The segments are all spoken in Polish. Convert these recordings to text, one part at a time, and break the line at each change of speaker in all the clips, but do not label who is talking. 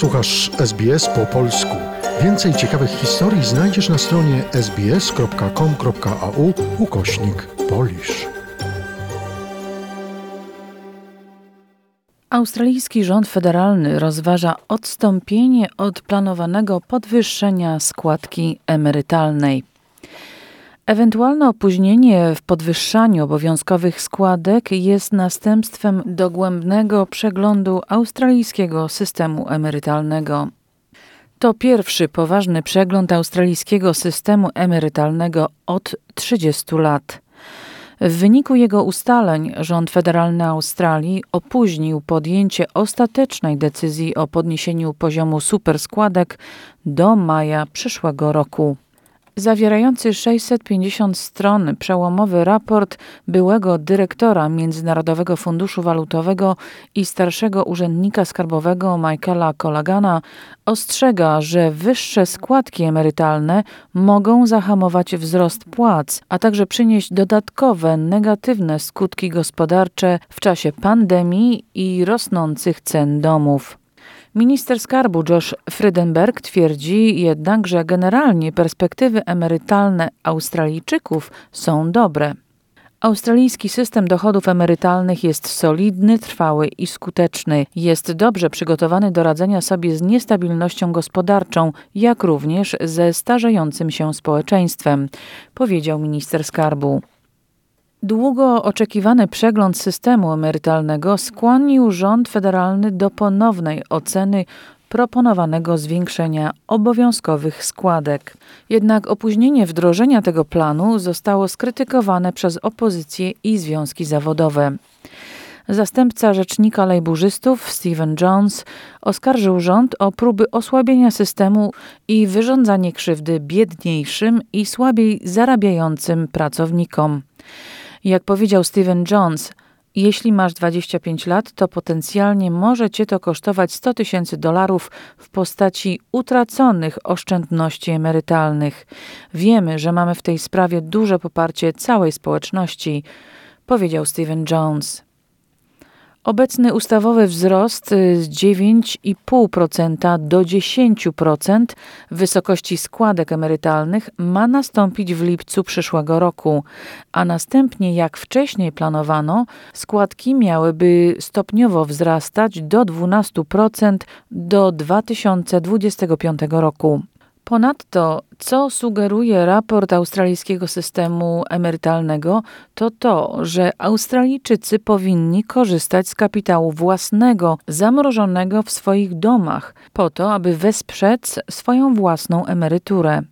Słuchasz SBS po polsku. Więcej ciekawych historii znajdziesz na stronie sbs.com.au ukośnik polisz.
Australijski rząd federalny rozważa odstąpienie od planowanego podwyższenia składki emerytalnej. Ewentualne opóźnienie w podwyższaniu obowiązkowych składek jest następstwem dogłębnego przeglądu australijskiego systemu emerytalnego. To pierwszy poważny przegląd australijskiego systemu emerytalnego od 30 lat. W wyniku jego ustaleń rząd federalny Australii opóźnił podjęcie ostatecznej decyzji o podniesieniu poziomu superskładek do maja przyszłego roku zawierający 650 stron przełomowy raport byłego dyrektora Międzynarodowego Funduszu Walutowego i starszego urzędnika skarbowego Michaela Colagana ostrzega, że wyższe składki emerytalne mogą zahamować wzrost płac, a także przynieść dodatkowe negatywne skutki gospodarcze w czasie pandemii i rosnących cen domów. Minister skarbu Josh Frydenberg twierdzi jednak, że generalnie perspektywy emerytalne Australijczyków są dobre. Australijski system dochodów emerytalnych jest solidny, trwały i skuteczny. Jest dobrze przygotowany do radzenia sobie z niestabilnością gospodarczą, jak również ze starzejącym się społeczeństwem, powiedział minister skarbu. Długo oczekiwany przegląd systemu emerytalnego skłonił rząd federalny do ponownej oceny proponowanego zwiększenia obowiązkowych składek. Jednak opóźnienie wdrożenia tego planu zostało skrytykowane przez opozycję i związki zawodowe. Zastępca rzecznika lejburzystów Stephen Jones oskarżył rząd o próby osłabienia systemu i wyrządzanie krzywdy biedniejszym i słabiej zarabiającym pracownikom. Jak powiedział Steven Jones, jeśli masz 25 lat, to potencjalnie może cię to kosztować 100 tysięcy dolarów w postaci utraconych oszczędności emerytalnych. Wiemy, że mamy w tej sprawie duże poparcie całej społeczności, powiedział Steven Jones. Obecny ustawowy wzrost z 9,5% do 10% wysokości składek emerytalnych ma nastąpić w lipcu przyszłego roku, a następnie, jak wcześniej planowano, składki miałyby stopniowo wzrastać do 12% do 2025 roku. Ponadto, co sugeruje raport australijskiego systemu emerytalnego, to to, że Australijczycy powinni korzystać z kapitału własnego, zamrożonego w swoich domach, po to, aby wesprzeć swoją własną emeryturę.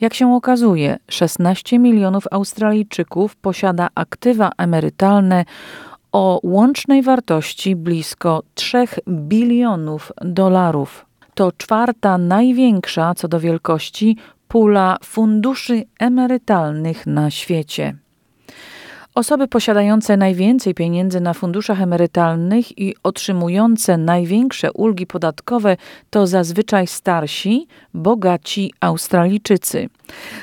Jak się okazuje, 16 milionów Australijczyków posiada aktywa emerytalne o łącznej wartości blisko 3 bilionów dolarów to czwarta największa co do wielkości pula funduszy emerytalnych na świecie. Osoby posiadające najwięcej pieniędzy na funduszach emerytalnych i otrzymujące największe ulgi podatkowe to zazwyczaj starsi, bogaci Australijczycy.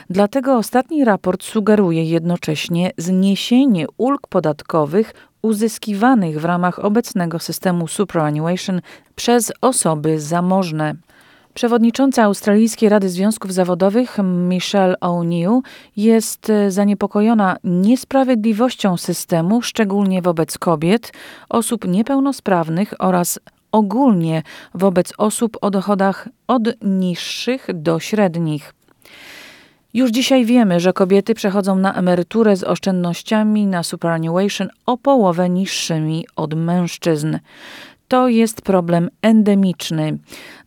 Dlatego ostatni raport sugeruje jednocześnie zniesienie ulg podatkowych uzyskiwanych w ramach obecnego systemu superannuation przez osoby zamożne. Przewodnicząca Australijskiej Rady Związków Zawodowych Michelle O'Neill jest e, zaniepokojona niesprawiedliwością systemu, szczególnie wobec kobiet, osób niepełnosprawnych oraz ogólnie wobec osób o dochodach od niższych do średnich. Już dzisiaj wiemy, że kobiety przechodzą na emeryturę z oszczędnościami na superannuation o połowę niższymi od mężczyzn. To jest problem endemiczny.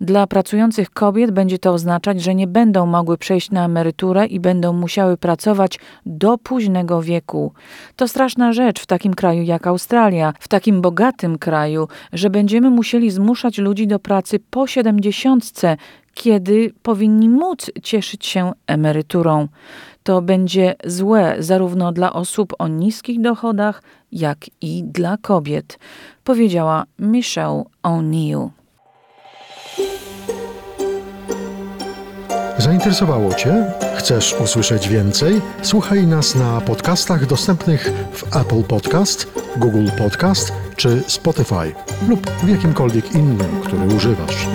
Dla pracujących kobiet będzie to oznaczać, że nie będą mogły przejść na emeryturę i będą musiały pracować do późnego wieku. To straszna rzecz w takim kraju jak Australia, w takim bogatym kraju, że będziemy musieli zmuszać ludzi do pracy po siedemdziesiątce, kiedy powinni móc cieszyć się emeryturą. To będzie złe zarówno dla osób o niskich dochodach, jak i dla kobiet, powiedziała Michelle O'Neill.
Zainteresowało Cię? Chcesz usłyszeć więcej? Słuchaj nas na podcastach dostępnych w Apple Podcast, Google Podcast czy Spotify lub w jakimkolwiek innym, który używasz.